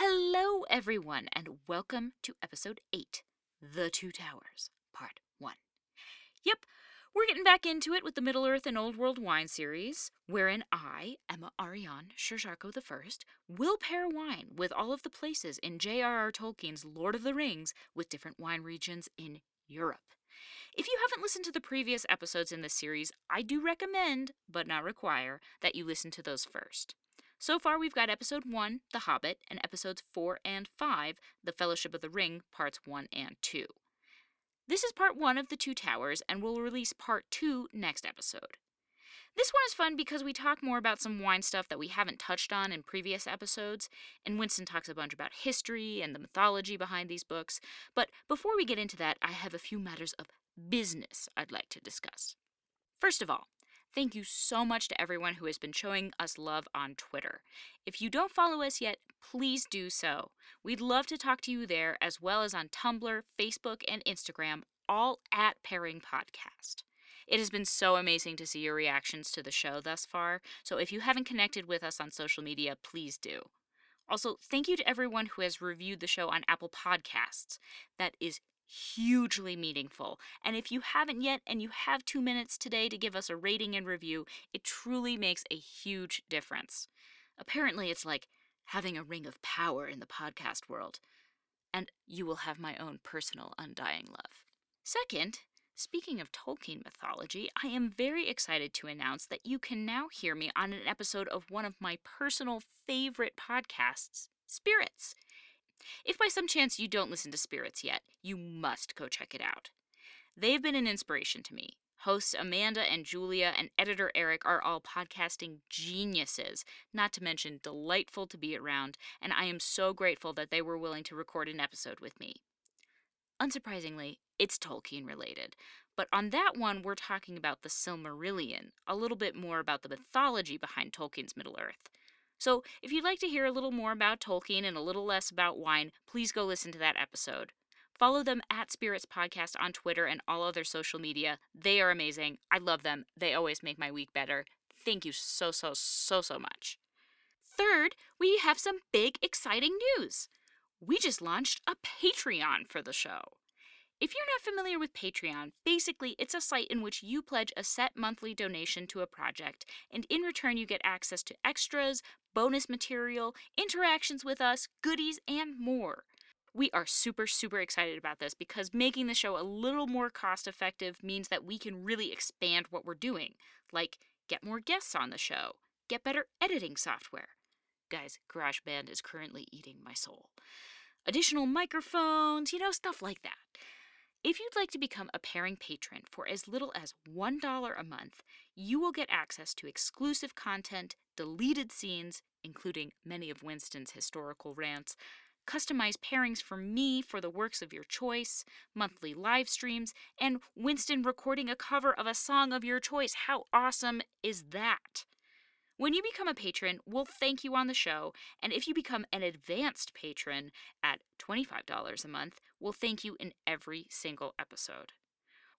Hello, everyone, and welcome to episode 8 The Two Towers, part 1. Yep, we're getting back into it with the Middle Earth and Old World wine series, wherein I, Emma Ariane Sherjarko I, will pair wine with all of the places in J.R.R. Tolkien's Lord of the Rings with different wine regions in Europe. If you haven't listened to the previous episodes in this series, I do recommend, but not require, that you listen to those first. So far, we've got episode 1, The Hobbit, and episodes 4 and 5, The Fellowship of the Ring, parts 1 and 2. This is part 1 of The Two Towers, and we'll release part 2 next episode. This one is fun because we talk more about some wine stuff that we haven't touched on in previous episodes, and Winston talks a bunch about history and the mythology behind these books. But before we get into that, I have a few matters of business I'd like to discuss. First of all, Thank you so much to everyone who has been showing us love on Twitter. If you don't follow us yet, please do so. We'd love to talk to you there as well as on Tumblr, Facebook, and Instagram, all at Pairing Podcast. It has been so amazing to see your reactions to the show thus far, so if you haven't connected with us on social media, please do. Also, thank you to everyone who has reviewed the show on Apple Podcasts. That is hugely meaningful. And if you haven't yet and you have two minutes today to give us a rating and review, it truly makes a huge difference. Apparently, it's like having a ring of power in the podcast world. And you will have my own personal undying love. Second, speaking of Tolkien mythology, I am very excited to announce that you can now hear me on an episode of one of my personal favorite podcasts, Spirits. If by some chance you don't listen to Spirits yet, you must go check it out. They've been an inspiration to me. Hosts Amanda and Julia and editor Eric are all podcasting geniuses, not to mention delightful to be around, and I am so grateful that they were willing to record an episode with me. Unsurprisingly, it's Tolkien related, but on that one, we're talking about the Silmarillion, a little bit more about the mythology behind Tolkien's Middle Earth. So, if you'd like to hear a little more about Tolkien and a little less about wine, please go listen to that episode. Follow them at Spirits Podcast on Twitter and all other social media. They are amazing. I love them. They always make my week better. Thank you so, so, so, so much. Third, we have some big, exciting news. We just launched a Patreon for the show. If you're not familiar with Patreon, basically it's a site in which you pledge a set monthly donation to a project, and in return you get access to extras, bonus material, interactions with us, goodies, and more. We are super, super excited about this because making the show a little more cost effective means that we can really expand what we're doing, like get more guests on the show, get better editing software. Guys, GarageBand is currently eating my soul. Additional microphones, you know, stuff like that. If you'd like to become a pairing patron for as little as $1 a month, you will get access to exclusive content, deleted scenes, including many of Winston's historical rants, customized pairings for me for the works of your choice, monthly live streams, and Winston recording a cover of a song of your choice. How awesome is that? When you become a patron, we'll thank you on the show, and if you become an advanced patron at $25 a month, we'll thank you in every single episode.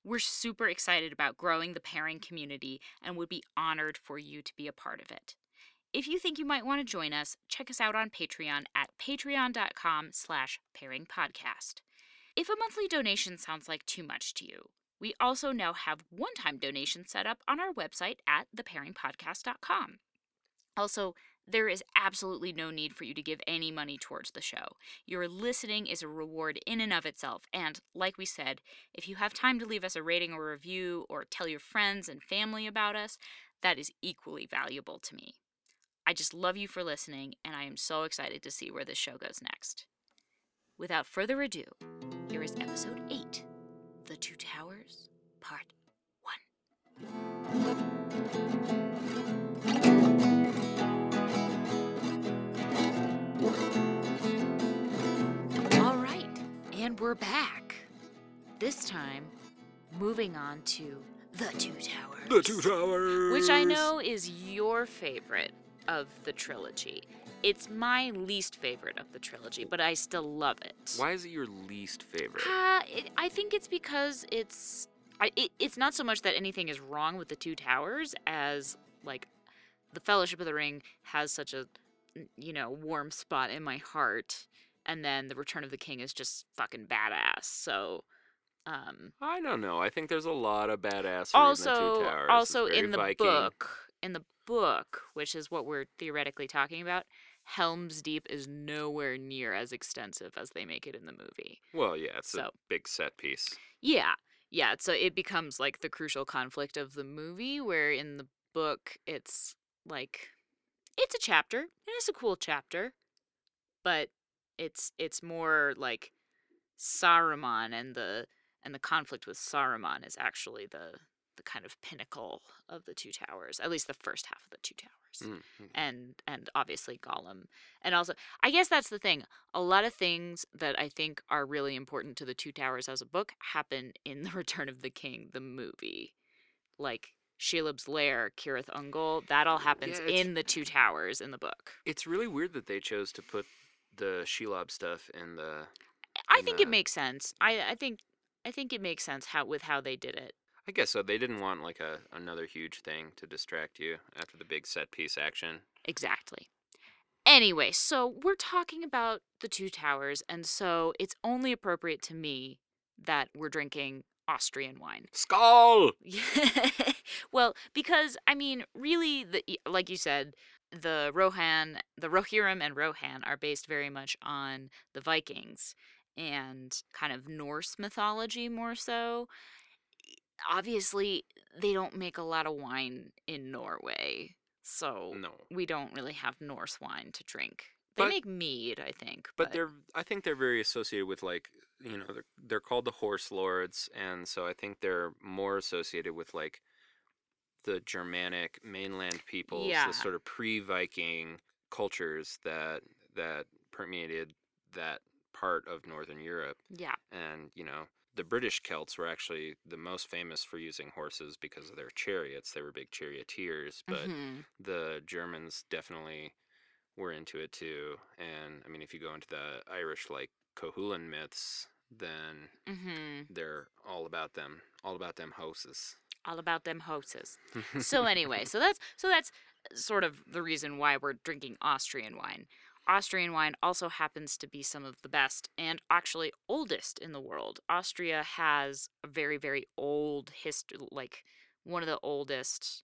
We're super excited about growing the pairing community and would be honored for you to be a part of it. If you think you might want to join us, check us out on Patreon at patreon.com slash pairingpodcast. If a monthly donation sounds like too much to you, we also now have one-time donations set up on our website at thepairingpodcast.com. Also, there is absolutely no need for you to give any money towards the show. Your listening is a reward in and of itself, and like we said, if you have time to leave us a rating or review or tell your friends and family about us, that is equally valuable to me. I just love you for listening, and I am so excited to see where this show goes next. Without further ado, here is episode 8 The Two Towers, Part 1. We're back. This time, moving on to The Two Towers. The Two Towers! Which I know is your favorite of the trilogy. It's my least favorite of the trilogy, but I still love it. Why is it your least favorite? Uh, it, I think it's because it's. I, it, it's not so much that anything is wrong with the Two Towers as, like, the Fellowship of the Ring has such a you know, warm spot in my heart. And then The Return of the King is just fucking badass. So, um, I don't know. I think there's a lot of badass. also, in the Two Towers. also in the Viking. book, in the book, which is what we're theoretically talking about, Helm's Deep is nowhere near as extensive as they make it in the movie. Well, yeah, it's a big set piece. Yeah, yeah. So it becomes like the crucial conflict of the movie, where in the book it's like it's a chapter and it's a cool chapter, but it's it's more like Saruman and the and the conflict with Saruman is actually the the kind of pinnacle of the two towers, at least the first half of the two towers Mm, mm. and and obviously Gollum. And also I guess that's the thing. A lot of things that I think are really important to the Two Towers as a book happen in The Return of the King, the movie. Like Shelob's lair, Cirith Ungol, that all happens Yeah, in the Two Towers in the book. It's really weird that they chose to put the Shelob stuff in the. I in think it makes sense. I I think I think it makes sense how with how they did it. I guess so. They didn't want like a another huge thing to distract you after the big set piece action. Exactly. Anyway, so we're talking about the Two Towers, and so it's only appropriate to me that we're drinking Austrian wine. Skull. well, because I mean, really, the like you said, the Rohan, the Rohirrim and Rohan are based very much on the Vikings and kind of Norse mythology more so. Obviously, they don't make a lot of wine in Norway, so No, we don't really have Norse wine to drink. They But- make mead, I think, but they're. I think they're very associated with like you know they're they're called the horse lords, and so I think they're more associated with like the Germanic mainland peoples, Yeah. the sort of pre-Viking cultures that that permeated that part of northern Europe. yeah, and you know the british celts were actually the most famous for using horses because of their chariots they were big charioteers but mhm, the germans definitely were into it too and i mean if you go into the irish like Cuchulainn myths then mhm. they're all about them all about them horses all about them hoses. so anyway, so that's so that's sort of the reason why we're drinking Austrian wine. Austrian wine also happens to be some of the best and actually oldest in the world. Austria has a very very old history, like one of the oldest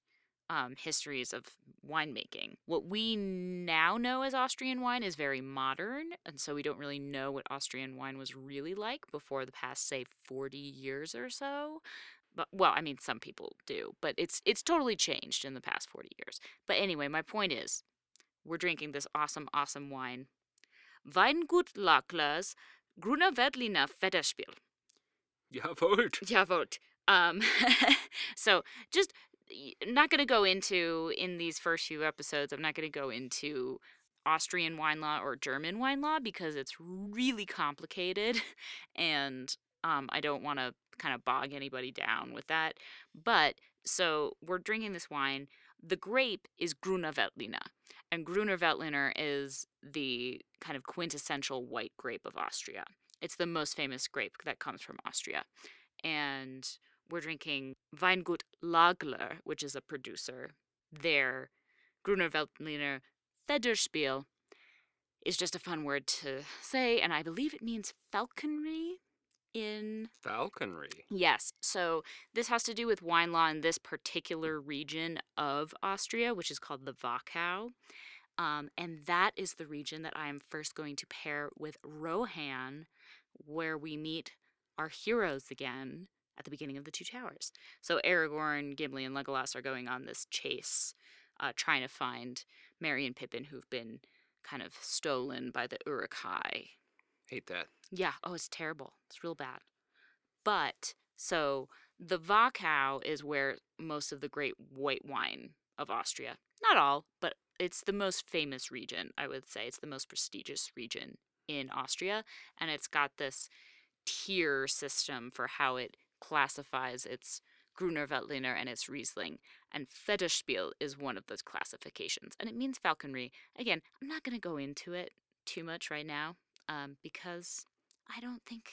um, histories of winemaking. What we now know as Austrian wine is very modern, and so we don't really know what Austrian wine was really like before the past, say, 40 years or so but well, I mean some people do, but it's it's totally changed in the past 40 years. But anyway, my point is we're drinking this awesome awesome wine. Weingut Laglers Gruner Veltliner Federspiel. Jawohl. Jawohl. Um so just not going to go into in these first few episodes. I'm not going to go into Austrian wine law or German wine law because it's really complicated and um, I don't want to kind of bog anybody down with that. But so we're drinking this wine. The grape is Gruner Veltliner, and Gruner Veltliner is the kind of quintessential white grape of Austria. It's the most famous grape that comes from Austria. And we're drinking Weingut Lagler, which is a producer. Their Gruner Veltliner Federspiel is just a fun word to say, and I believe it means falconry in Falconry. Yes. So this has to do with wine law in this particular region of Austria, which is called the Wachau. Um, and that is the region that I am first going to pair with Rohan, where we meet our heroes again at the beginning of the Two Towers. So Aragorn, Gimli, and Legolas are going on this chase, uh, trying to find Merry and Pippin, who've been kind of stolen by the Uruk-hai. Hate that. Yeah. Oh, it's terrible. It's real bad. But so the Wachau is where most of the great white wine of Austria, not all, but it's the most famous region, I would say. It's the most prestigious region in Austria. And it's got this tier system for how it classifies its Gruner Veltliner and its Riesling. And Federspiel is one of those classifications. And it means falconry. Again, I'm not going to go into it too much right now um, because I don't think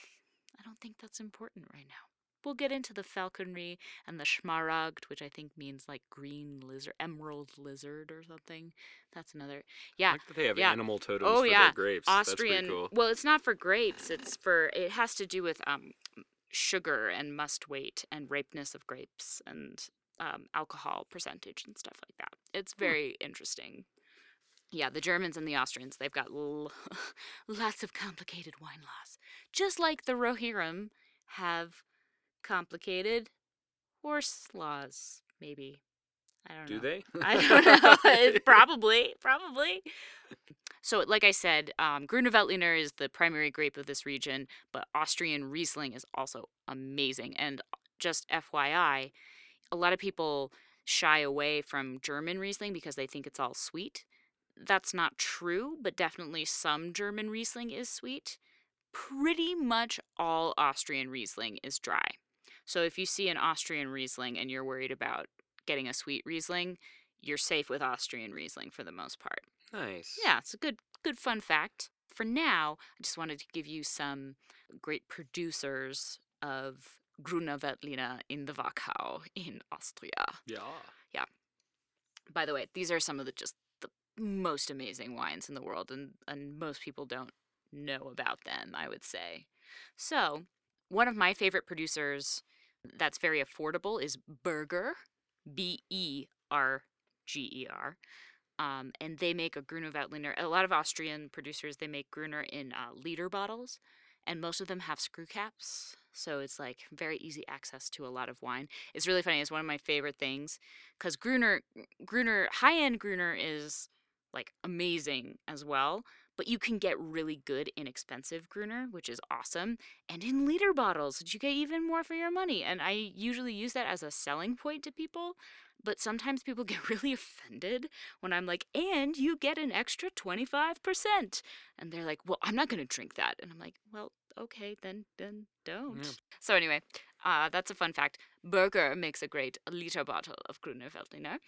I don't think that's important right now. we'll get into the falconry and the schmaragd, which I think means like green lizard, emerald lizard or something. That's another. I Yeah, like that they have yeah. animal totems Oh, for yeah. their grapes. Austrian. Cool. Well, it's not for grapes. It's for. It has to do with um, sugar and must weight and ripeness of grapes and um, alcohol percentage and stuff like that. It's very interesting. Yeah, the Germans and the Austrians, they've got l- lots of complicated wine laws. Just like the Rohirrim have complicated horse laws, maybe. I don't Do know. Do they? I don't know. Probably, probably. So, like I said, um, Veltliner is the primary grape of this region, but Austrian Riesling is also amazing. And just FYI, a lot of people shy away from German Riesling because they think it's all sweet. That's not true, but definitely some German Riesling is sweet. Pretty much all Austrian Riesling is dry. So if you see an Austrian Riesling and you're worried about getting a sweet Riesling, you're safe with Austrian Riesling for the most part. nice. Yeah, it's a good good fun fact. For now, I just wanted to give you some great producers of Gruner Veltliner in the Wachau in Austria. Yeah. Yeah. By the way, these are some of the just most amazing wines in the world and and most people don't know about them, I would say. So, one of my favorite producers that's very affordable is Berger, B E R G E R. Um, and they make a Gruner Veltliner. A lot of Austrian producers they make Gruner in uh, liter bottles, and most of them have screw caps, so it's like very easy access to a lot of wine. It's really funny. It's one of my favorite things because Gruner, Gruner, high end Gruner is like amazing as well. But you can get really good, inexpensive Gruner, which is awesome, and in liter bottles, which you get even more for your money. And I usually use that as a selling point to people. But sometimes people get really offended when I'm like, and you get an extra 25%. And they're like, well, I'm not going to drink that. And I'm like, well, okay, then, then don't. Yeah. So anyway, uh, that's a fun fact. Burger makes a great liter bottle of Gruner Veltliner.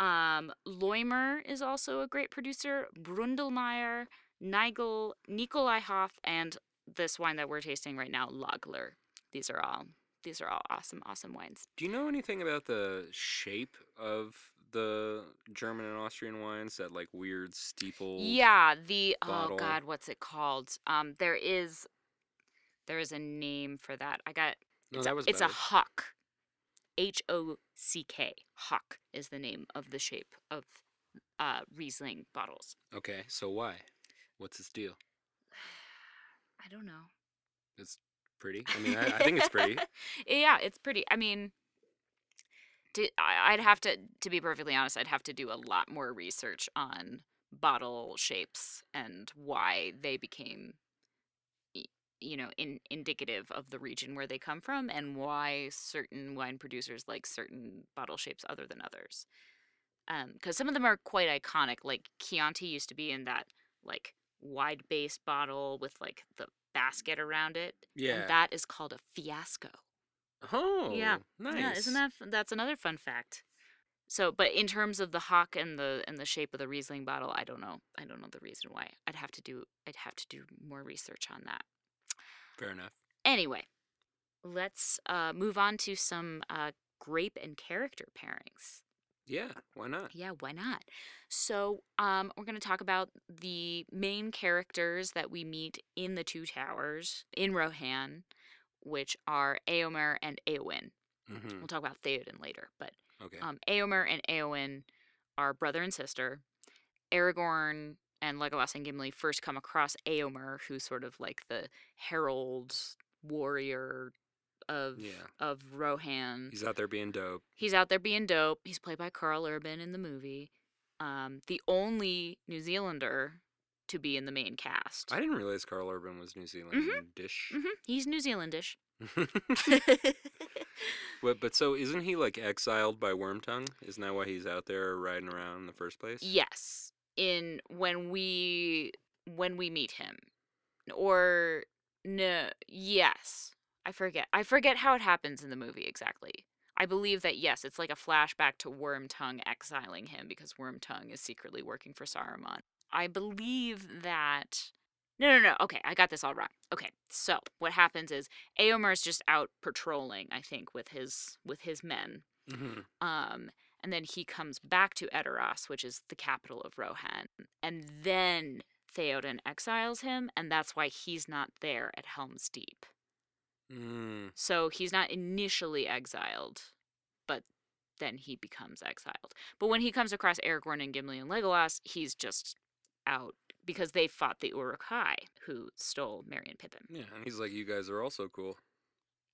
Um, Loimer is also a great producer. Bründlmayer, Nigl, Nikolai Hoff, and this wine that we're tasting right now, Lagler. These are all these are all awesome, awesome wines. Do you know anything about the shape of the German and Austrian wines? That like weird steeple. Yeah, the oh god, what's it called? Um, there is there is a name for that. I got No, it's that a, was it's a hock. H O C K. Hock is the name of the shape of uh, Riesling bottles. Okay, so why? What's its deal? I don't know. It's pretty. I mean, I, I think it's pretty. yeah, it's pretty. I mean, to, I, I'd have to, to be perfectly honest, I'd have to do a lot more research on bottle shapes and why they became, you know, in, indicative of the region where they come from and why certain wine producers like certain bottle shapes other than others. Um, because some of them are quite iconic. Like Chianti used to be in that like wide base bottle with like the basket around it. Yeah. And that is called a fiasco. oh. Yeah. Nice. Yeah, isn't that that's another fun fact. So, but in terms of the hock and the and the shape of the Riesling bottle, I don't know. I don't know the reason why. I'd have to do I'd have to do more research on that. Fair enough? Anyway, let's uh, move on to some uh, grape and character pairings. Yeah. Why not? Yeah, why not? So, um, we're going to talk about the main characters that we meet in the Two Towers in Rohan, which are Eomer and Eowyn. Mm-hmm. We'll talk about Theoden later, but Okay. um, Eomer and Eowyn are brother and sister. Aragorn and Legolas and Gimli first come across Eomer, who's sort of like the herald warrior of Yeah. of Rohan. He's out there being dope. He's out there being dope. He's played by Karl Urban in the movie. Um, the only New Zealander to be in the main cast. I didn't realize Karl Urban was New Zealandish. hmm He's New Zealandish. but but so isn't he like exiled by Wormtongue? Isn't that why he's out there riding around in the first place? yes, in when we when we meet him, or no, yes, I forget. I forget how it happens in the movie exactly. I believe that yes, it's like a flashback to Wormtongue exiling him because Wormtongue is secretly working for Saruman. I believe that No, no, no. Okay, I got this all wrong. Okay, so what happens is Eomer's just out patrolling, I think, with his with his men. Mhm. Um, and then he comes back to Edoras, which is the capital of Rohan, and then Theoden exiles him, and that's why he's not there at Helm's Deep. Mm. So he's not initially exiled, but then he becomes exiled. But when he comes across Aragorn and Gimli and Legolas, he's just out because they fought the Uruk-hai, who stole Merry and Pippin. Yeah, and he's like, you guys are also cool.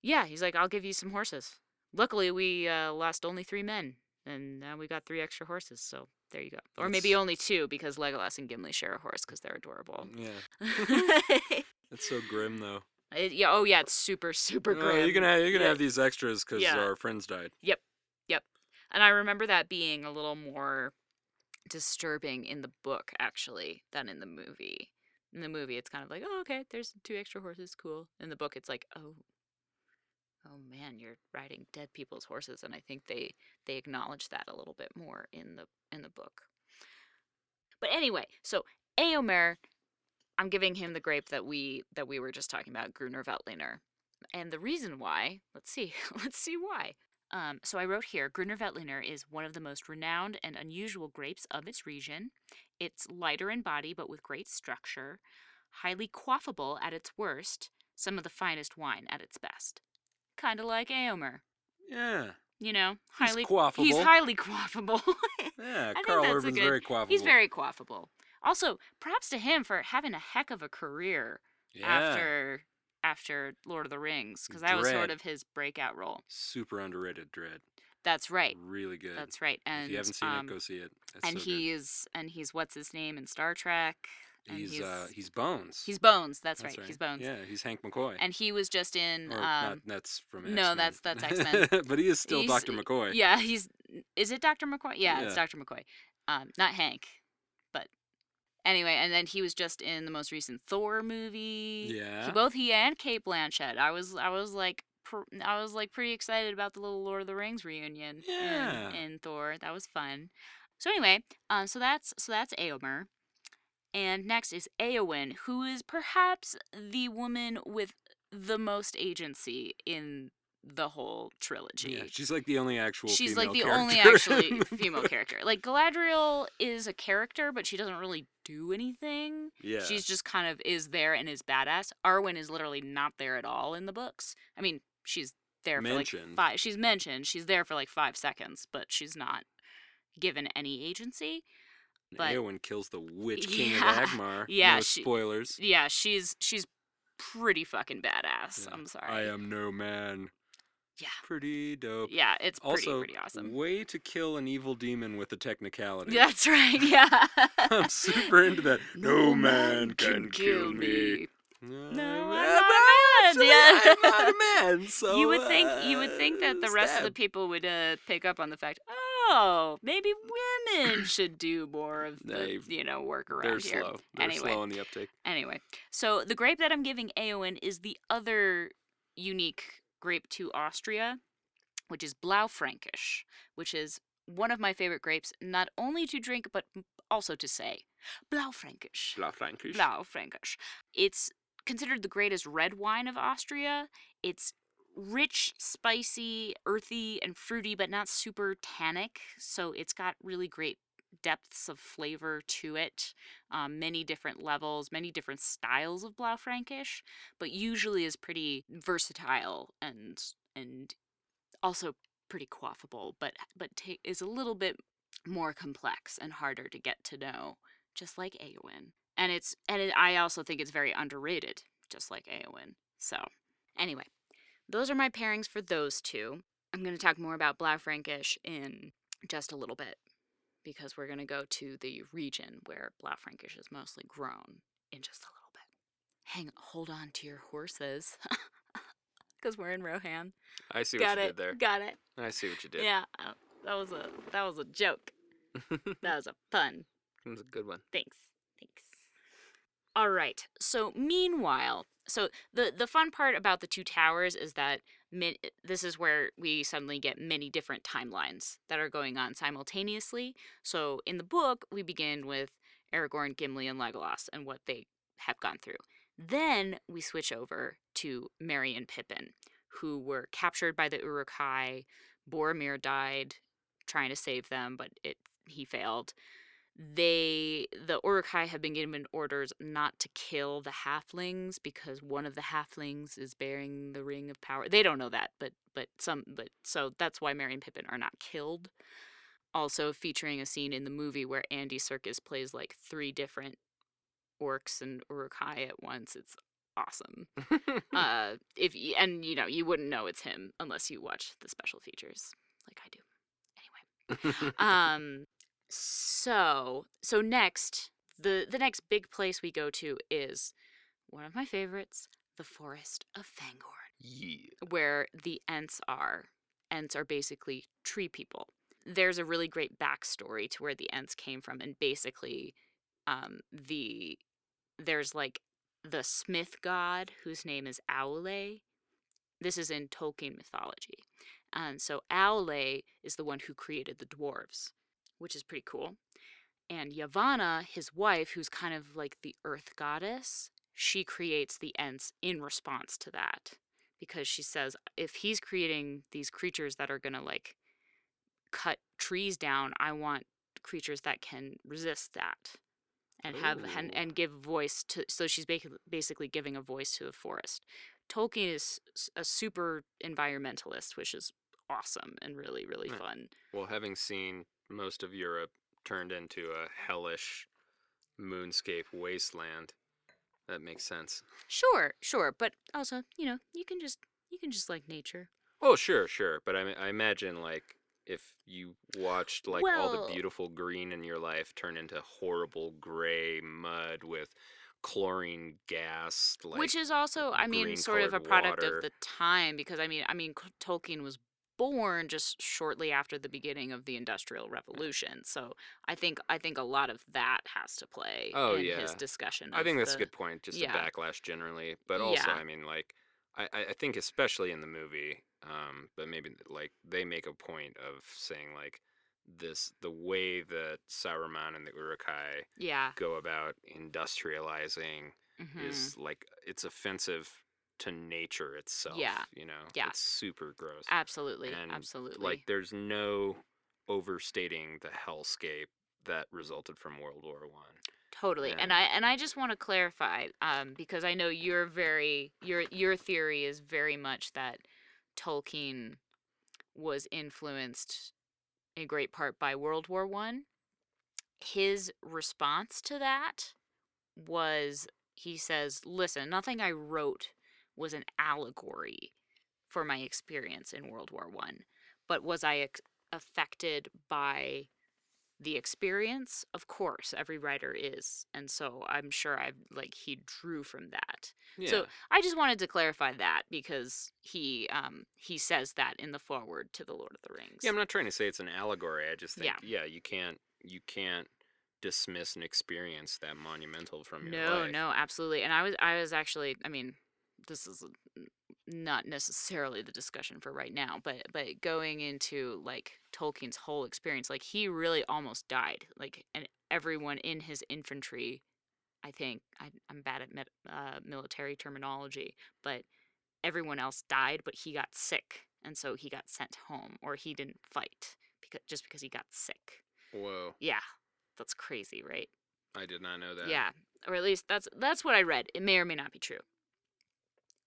Yeah, he's like, I'll give you some horses. Luckily, we uh, lost only three men, and now we got three extra horses. So there you go. Or maybe only two because Legolas and Gimli share a horse because they're adorable. Yeah, that's so grim though. It- yeah. Oh yeah, it's super super Oh, grim. you can have, you can Yeah. have these extras because Yeah. our friends died. Yep. Yep. And I remember that being a little more disturbing in the book actually than in the movie. In the movie, it's kind of like, oh, okay, there's two extra horses, cool. In the book, it's like, oh, oh man, you're riding dead people's horses, and I think they they acknowledge that a little bit more in the in the book. But anyway, so Eomer, I'm giving him the grape that we that we were just talking about, Gruner Veltliner, and the reason why, let's see, let's see why. Um, so I wrote here Gruner Veltliner is one of the most renowned and unusual grapes of its region. It's lighter in body but with great structure, highly quaffable at its worst, some of the finest wine at its best. Kind of like Eomer, Yeah, you know, He's highly quaffable. He's highly quaffable. yeah. Karl that's a Urban's good- very quaffable. He's very quaffable. Also, props to him for having a heck of a career yeah. after after Lord of the Rings because that was sort of his breakout role. super underrated. Dread, That's right. really good. That's right. And if you haven't seen um, it, go see it. It's and so he's and he's what's his name in Star Trek. He's he's uh he's Bones. he's Bones. That's, right. He's Bones. Yeah, he's Hank McCoy. And he was just in. or um, not, that's from no, X-Men. that's- that's X-Men. but he is still he's- Dr. McCoy. Yeah, he's. Is it Dr. McCoy? Yeah, it's Dr. McCoy. Um, not Hank, but anyway. And then he was just in the most recent Thor movie. Yeah. He, both he and Cate Blanchett. I was I was like pr- I was like pretty excited about the little Lord of the Rings reunion Yeah. in, in Thor. That was fun. So anyway, um, so that's so that's Eomer. And next is Eowyn, who is perhaps the woman with the most agency in the whole trilogy. Yeah, she's like the only actual. She's like the only actually female character. Like Galadriel is a character, but she doesn't really do anything. Yeah. She's just kind of is there and is badass. Arwen is literally not there at all in the books. I mean, she's there for like five. She's mentioned. She's there for like five seconds, but she's not given any agency. But- Eowyn kills the Witch King Yeah, of Angmar. yeah, No she- spoilers. Yeah, she's she's pretty fucking badass. Yeah. I'm sorry. I am no man. Yeah. Pretty dope. Yeah, it's pretty Also, pretty awesome. way to kill an evil demon with a technicality. That's right. Yeah. I'm super into that. No man can kill me. No, I'm I'm not a man. Yeah. I'm not a man. So you would think you would think that the uh, rest of the people would uh, pick up on the fact, oh, Oh, maybe women should do more of the They- you know work around They're here. slow. They're Anyway. slow on the uptake. Anyway, so the grape that I'm giving Eowyn is the other unique grape to Austria, which is Blaufränkisch, which is one of my favorite grapes, not only to drink but also to say. Blaufränkisch. Blaufränkisch. Blaufränkisch. It's considered the greatest red wine of Austria. It's rich, spicy, earthy, and fruity, but not super tannic. So it's got really great depths of flavor to it. Um, many different levels, many different styles of Blaufränkisch, but usually is pretty versatile and and also pretty quaffable, but but ta- is a little bit more complex and harder to get to know, just like Eowyn. And it's and it, I also think it's very underrated, just like Eowyn. So anyway, those are my pairings for those two. I'm going to talk more about Blaufränkisch in just a little bit because we're going to go to the region where Blaufränkisch is mostly grown in just a little bit. Hang, hold on to your horses, because we're in Rohan. I see what you it. did there. Got it. I see what you did. Yeah, uh, that was a that was a joke. that was a pun. That was a good one. Thanks. Thanks. All right. So meanwhile, so the the fun part about the two towers is that min- this is where we suddenly get many different timelines that are going on simultaneously. So in the book, we begin with Aragorn, Gimli, and Legolas and what they have gone through. Then we switch over to Merry and Pippin, who were captured by the Uruk-hai. Boromir died trying to save them, but it he failed. They the Uruk-hai have been given orders not to kill the halflings because one of the halflings is bearing the ring of power. They don't know that, but but some but so that's why Merry and Pippin are not killed. Also featuring a scene in the movie where Andy Serkis plays like three different orcs and Uruk-hai at once. It's awesome. uh, if and you know you wouldn't know it's him unless you watch the special features, like I do. Anyway, um, so so next the the next big place we go to is one of my favorites, the Forest of Fangorn, yeah. where the Ents are. Ents are basically tree people. There's a really great backstory to where the Ents came from, and basically, um, the there's like the smith god whose name is Aule. This is in Tolkien mythology. And so Aule is the one who created the dwarves, which is pretty cool. And Yavanna, his wife, who's kind of like the earth goddess, she creates the Ents in response to that. Because she says if he's creating these creatures that are gonna like cut trees down, I want creatures that can resist that and have and, Ooh. and give voice to so she's basically basically giving a voice to the forest tolkien is a super environmentalist which is awesome and really really fun Well, having seen most of Europe turned into a hellish moonscape wasteland, that makes sense. sure sure but also you know you can just you can just like nature Oh, sure, sure. But I, I imagine, like, if you watched, like, all the beautiful green in your life turn into horrible gray mud with chlorine gas, like, which is also i mean sort of a product water. of the time because i mean i mean tolkien was born just shortly after the beginning of the industrial revolution so i think i think a lot of that has to play Oh, in his yeah. discussion I think that's the- a good point. Just yeah. a backlash generally, but also, Yeah. I mean, like, I, I think especially in the movie, um, but maybe like they make a point of saying like this the way that Saruman and the Uruk-hai yeah go about industrializing mhm. is like it's offensive to nature itself. Yeah. you know, Yeah. it's super gross. Absolutely, And, absolutely. Like, there's no overstating the hellscape that resulted from World War One. totally. And and- I and I just want to clarify, um, because I know you're very your your theory is very much that Tolkien was influenced in great part by World War One. His response to that was he says, "Listen, nothing I wrote was an allegory for my experience in World War One, but was I ex- affected by the experience? Of course, every writer is, and so I'm sure I like he drew from that. Yeah. So I just wanted to clarify that because he um he says that in the foreword to the Lord of the Rings. Yeah, I'm not trying to say it's an allegory. I just think, Yeah. yeah, you can't you can't dismiss an experience that monumental from your no, life. no, absolutely. And I was I was actually I mean, this is not necessarily the discussion for right now, but but going into like Tolkien's whole experience, like he really almost died. Like and everyone in his infantry, I think I, I'm bad at uh, military terminology, but everyone else died, but he got sick, and so he got sent home, or he didn't fight because just because he got sick. Whoa, Yeah, that's crazy, right? I did not know that. Yeah, or at least that's that's what I read. It may or may not be true.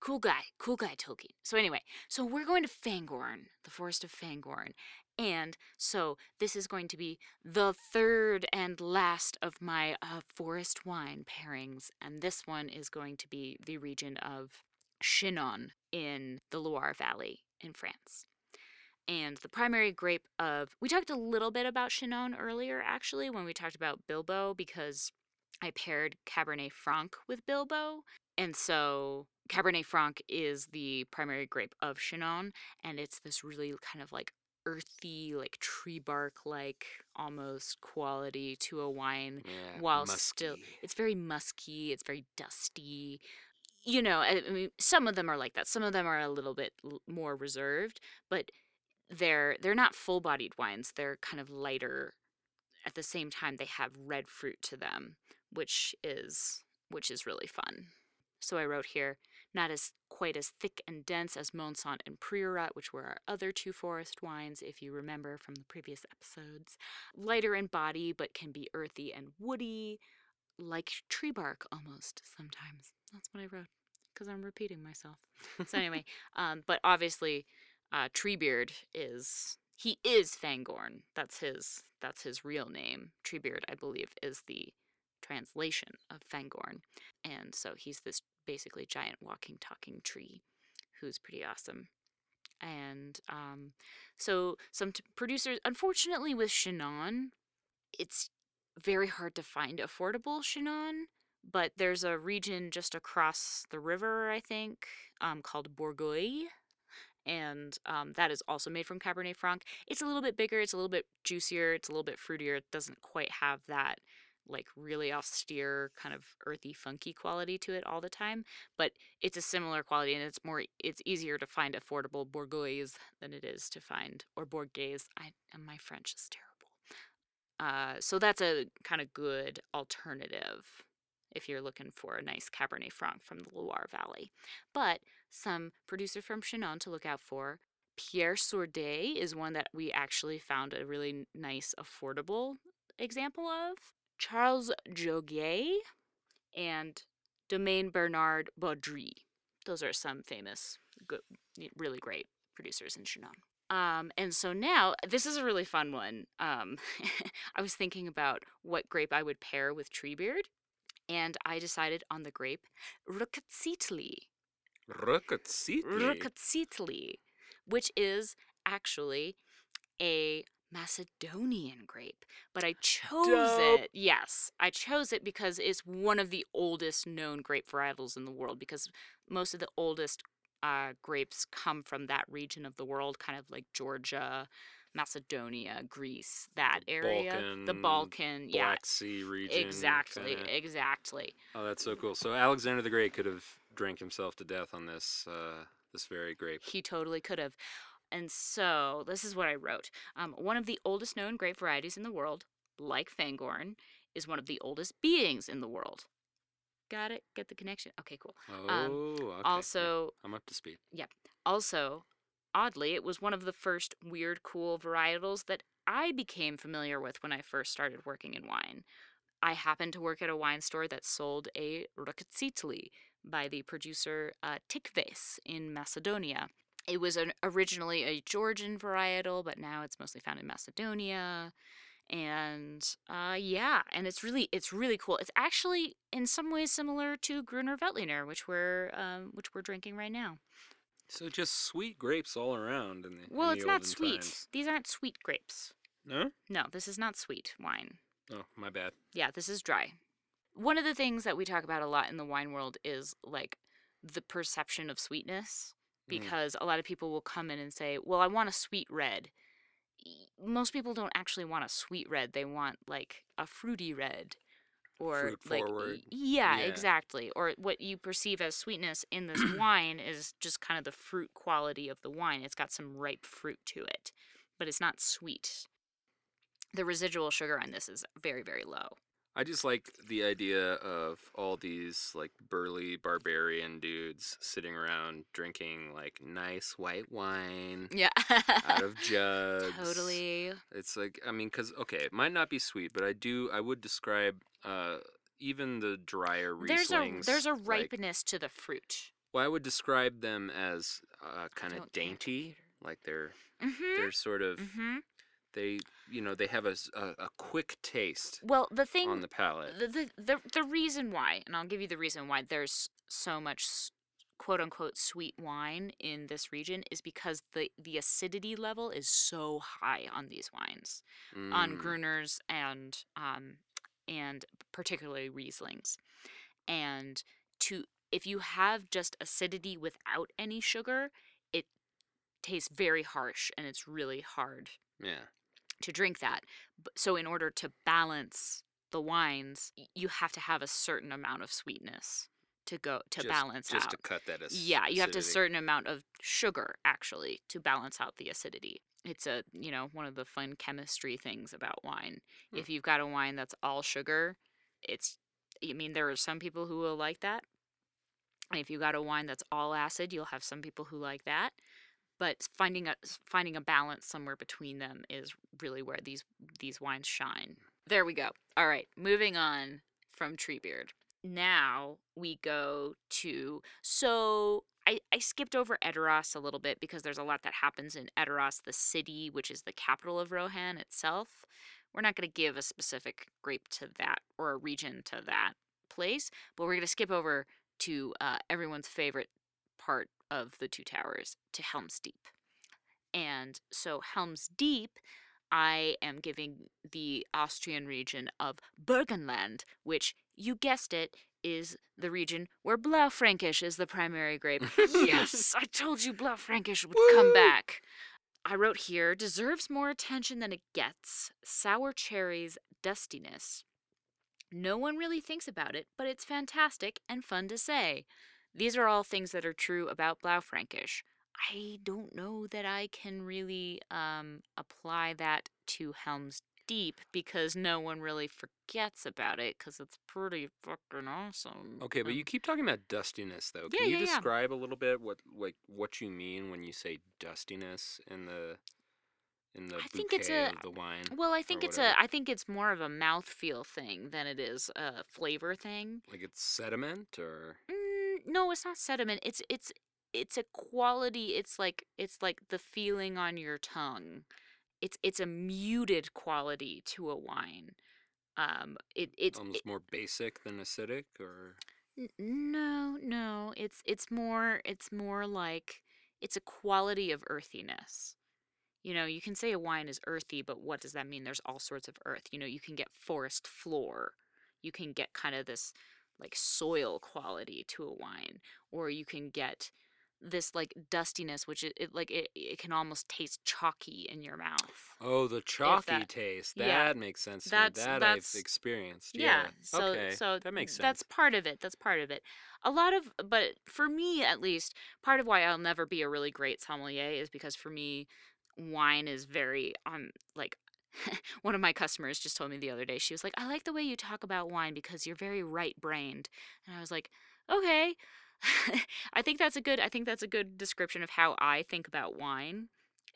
Cool guy, cool guy, Tolkien. So anyway, so we're going to Fangorn, the Forest of Fangorn, and so this is going to be the third and last of my uh, forest wine pairings, and this one is going to be the region of Chinon in the Loire Valley in France. And the primary grape of we talked a little bit about Chinon earlier, actually, when we talked about Bilbo, because I paired Cabernet Franc with Bilbo. And so Cabernet Franc is the primary grape of Chinon, and it's this really kind of like earthy, like tree bark like almost quality to a wine. Yeah, While still- It's very musky, it's very dusty. You know, I I mean, some of them are like that. Some of them are a little bit more reserved, but they're they're not full-bodied wines. They're kind of lighter. At the same time, they have red fruit to them, which is which is really fun. So I wrote here, not as quite as thick and dense as Monsant and Priorat, which were our other two forest wines, if you remember from the previous episodes. Lighter in body, but can be earthy and woody, like tree bark almost sometimes. That's what I wrote because I'm repeating myself. So anyway, um, but obviously, uh, Treebeard is he is Fangorn. That's his that's his real name. Treebeard, I believe, is the translation of Fangorn, and so he's this basically giant walking, talking tree, who's pretty awesome. And um, so some t- producers, unfortunately, with Chinon, it's very hard to find affordable Chinon but there's a region just across the river, I think, um, called Bourgueil. And um, that is also made from Cabernet Franc. It's a little bit bigger, it's a little bit juicier, it's a little bit fruitier. It doesn't quite have that like really austere kind of earthy funky quality to it all the time but it's a similar quality and it's more it's easier to find affordable bourgogne than it is to find or bourgaise i and my french is terrible uh, so that's a kind of good alternative if you're looking for a nice Cabernet Franc from the Loire Valley. But some producer from Chinon to look out for. Pierre Sourdais is one that we actually found a really nice, affordable example of. Charles Joguet and Domaine Bernard Baudry. Those are some famous, good, really great producers in Chinon. Um, and so now this is a really fun one. Um, I was thinking about what grape I would pair with Treebeard, and I decided on the grape Rkatsiteli. Rkatsiteli. Rkatsiteli, which is actually a Macedonian grape, but I chose Dope. it. Yes, I chose it because it's one of the oldest known grape varietals in the world. Because most of the oldest uh, grapes come from that region of the world, kind of like Georgia, Macedonia, Greece, that area, the Balkan, Balkan, yeah, Black Sea region. exactly, kinda. exactly. Oh, that's so cool. So Alexander the Great could have drank himself to death on this uh, this very grape. He totally could have. And so this is what I wrote. Um, one of the oldest known grape varieties in the world, like Fangorn, is one of the oldest beings in the world. Got it? Get the connection? Okay, cool. Oh, Um, okay. yeah, Also, I'm up to speed. Yep. Also, oddly, it was one of the first weird, cool varietals that I became familiar with when I first started working in wine. I happened to work at a wine store that sold a Rkatsiteli by the producer uh, Tikves in Macedonia. It was an, originally a Georgian varietal, but now it's mostly found in Macedonia. And uh, yeah, and it's really it's really cool. It's actually in some ways similar to Gruner Veltliner, which we're um, which we're drinking right now. So just sweet grapes all around in the in Well, the it's not sweet. times. These aren't sweet grapes. No? No, this is not sweet wine. Oh, my bad. Yeah, this is dry. One of the things that we talk about a lot in the wine world is like the perception of sweetness Mm. because a lot of people will come in and say, "Well, I want a sweet red." Most people don't actually want a sweet red. They want like a fruity red or Fruit like yeah, Yeah. exactly. Or what you perceive as sweetness in this wine is just kind of the fruit quality of the wine. It's got some ripe fruit to it, but it's not sweet. The residual sugar on this is very very low. I just like the idea of all these like burly barbarian dudes sitting around drinking like nice white wine Yeah. out of jugs. totally. It's like I mean, because okay, it might not be sweet, but I do I would describe uh even the drier Rieslings. There's a there's a like- ripeness to the fruit. well, I would describe them as uh, kind of dainty, like they're mm-hmm. they're sort of Mhm. They you know they have a a quick taste Well, the thing on the palate. the, the the the reason why, and I'll give you the reason why there's so much quote unquote sweet wine in this region is because the the acidity level is so high on these wines. on Mm, Gruners and um, and particularly Rieslings. And to if you have just acidity without any sugar, it tastes very harsh and it's really hard yeah. To drink that. So in order to balance the wines, you have to have a certain amount of sweetness to go to just, balance just out. to cut that as Yeah, you have to a certain amount of sugar actually to balance out the acidity. It's a you know one of the fun chemistry things about wine. Hmm. If you've got a wine that's all sugar, it's I mean, there are some people who will like that. And if you got a wine that's all acid, you'll have some people who like that. But finding a finding a balance somewhere between them is really where these these wines shine. There we go. All right, moving on from Treebeard. Now we go to so I, I skipped over Edoras a little bit because there's a lot that happens in Edoras, the city, which is the capital of Rohan itself. We're not going to give a specific grape to that or a region to that place, but we're going to skip over to uh, everyone's favorite part of the Two Towers, to Helm's Deep. And so, Helm's Deep, I am giving the Austrian region of Burgenland, which, you guessed it, is the region where Blaufränkisch is the primary grape. yes, I told you Blaufränkisch would come back. I wrote here deserves more attention than it gets. Sour cherries, dustiness. No one really thinks about it, but it's fantastic and fun to say. These are all things that are true about Blaufränkisch. I don't know that I can really um, apply that to Helm's Deep because no one really forgets about it because it's pretty fucking awesome. Okay, but you keep talking about dustiness though. Yeah, Can you yeah, yeah. describe a little bit what like what you mean when you say dustiness in the in the I bouquet think it's a- of the wine? Well, I think it's whatever. a I think it's more of a mouthfeel thing than it is a flavor thing. Like it's sediment or Mm, no, it's not sediment. It's it's it's a quality. It's like it's like the feeling on your tongue. It's it's a muted quality to a wine. Um, it it's almost it- more basic than acidic or n- no no. It's it's more it's more like it's a quality of earthiness. You know, you can say a wine is earthy, but what does that mean? There's all sorts of earth. You know, you can get forest floor. You can get kind of this like soil quality to a wine, or you can get this like dustiness, which it, it like it, it can almost taste chalky in your mouth. Oh, the chalky that- taste. yeah, That makes sense. to me. that's- that that's- I've experienced. Yeah. Yeah. So okay. so that makes sense. That's part of it. That's part of it. A lot of but for me at least, part of why I'll never be a really great sommelier is because for me wine is very um like one of my customers just told me the other day she was like i like the way you talk about wine because you're very right brained and i was like okay. I think that's a good i think that's a good description of how i think about wine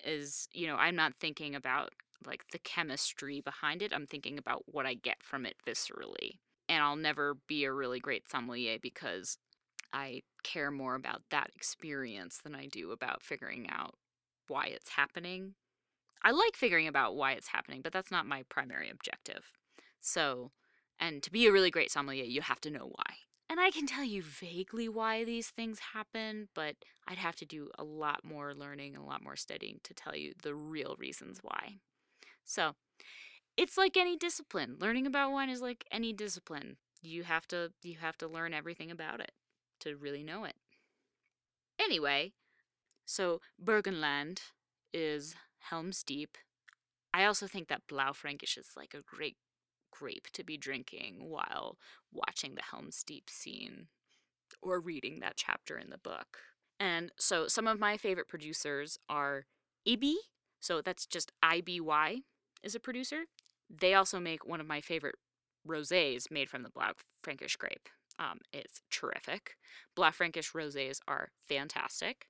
is you know i'm not thinking about like the chemistry behind it i'm thinking about what i get from it viscerally. And i'll never be a really great sommelier because i care more about that experience than i do about figuring out why it's happening I like figuring about why it's happening, but that's not my primary objective. So, and to be a really great sommelier, you have to know why. And I can tell you vaguely why these things happen, but I'd have to do a lot more learning and a lot more studying to tell you the real reasons why. So, it's like any discipline. Learning about wine is like any discipline. You have to you have to learn everything about it to really know it. Anyway, so Burgenland is Helm's Deep. I also think that Blaufränkisch is like a great grape to be drinking while watching the Helm's Deep scene or reading that chapter in the book. And so some of my favorite producers are Iby, so that's just I B Y is a producer. They also make one of my favorite rosés made from the Blaufränkisch grape. Um, it's terrific. Blaufränkisch rosés are fantastic.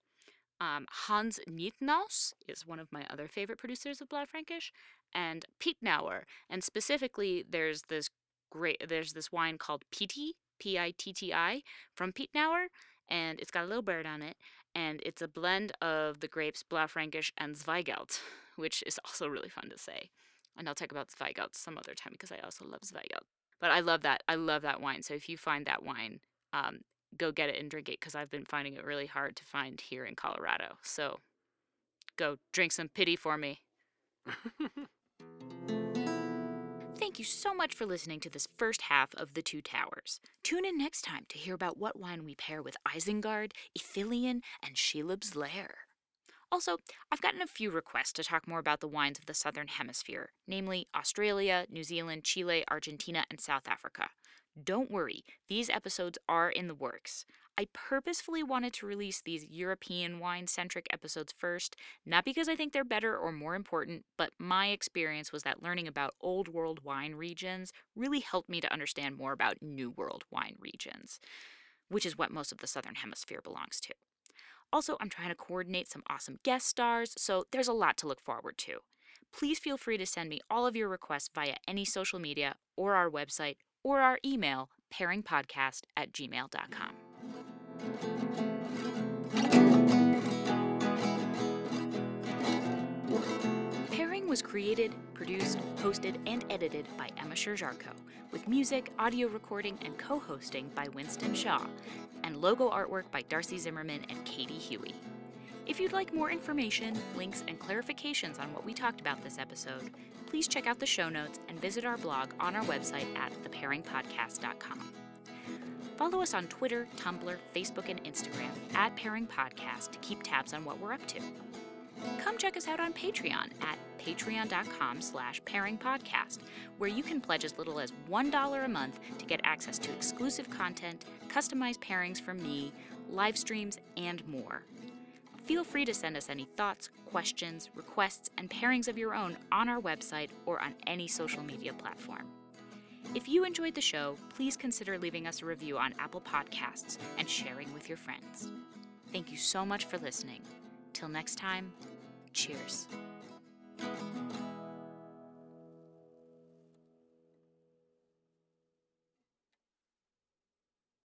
Um, Hans Nittnaus is one of my other favorite producers of Blaufränkisch, and Pittnauer. And specifically, there's this great there's this wine called Pitti, P I T T I, from Pittnauer, and it's got a little bird on it, and it's a blend of the grapes Blaufränkisch and Zweigelt, which is also really fun to say. And I'll talk about Zweigelt some other time because I also love Zweigelt. But I love that I love that wine. So if you find that wine, um, go get it and drink it because I've been finding it really hard to find here in Colorado. So go drink some Pitti for me. Thank you so much for listening to this first half of The Two Towers. Tune in next time to hear about what wine we pair with Isengard, Ithilien, and Shelob's Lair. Also, I've gotten a few requests to talk more about the wines of the Southern Hemisphere, namely Australia, New Zealand, Chile, Argentina, and South Africa. Don't worry, these episodes are in the works. I purposefully wanted to release these European wine centric episodes first, not because I think they're better or more important, but my experience was that learning about Old World wine regions really helped me to understand more about New World wine regions, which is what most of the Southern Hemisphere belongs to. Also, I'm trying to coordinate some awesome guest stars, so there's a lot to look forward to. Please feel free to send me all of your requests via any social media or our website or our email, pairingpodcast at gmail.com. Pairing was created, produced, hosted, and edited by Emma Sherjarko, with music, audio recording, and co hosting by Winston Shaw, and logo artwork by Darcy Zimmerman and Katie Huey. If you'd like more information, links, and clarifications on what we talked about this episode, please check out the show notes and visit our blog on our website at thepairingpodcast.com. Follow us on Twitter, Tumblr, Facebook, and Instagram at Pairing Podcast to keep tabs on what we're up to. Come check us out on Patreon at patreon.com slash pairingpodcast, where you can pledge as little as $1 a month to get access to exclusive content, customized pairings from me, live streams, and more. Feel free to send us any thoughts, questions, requests, and pairings of your own on our website or on any social media platform. If you enjoyed the show, please consider leaving us a review on Apple Podcasts and sharing with your friends. Thank you so much for listening. Till next time, cheers.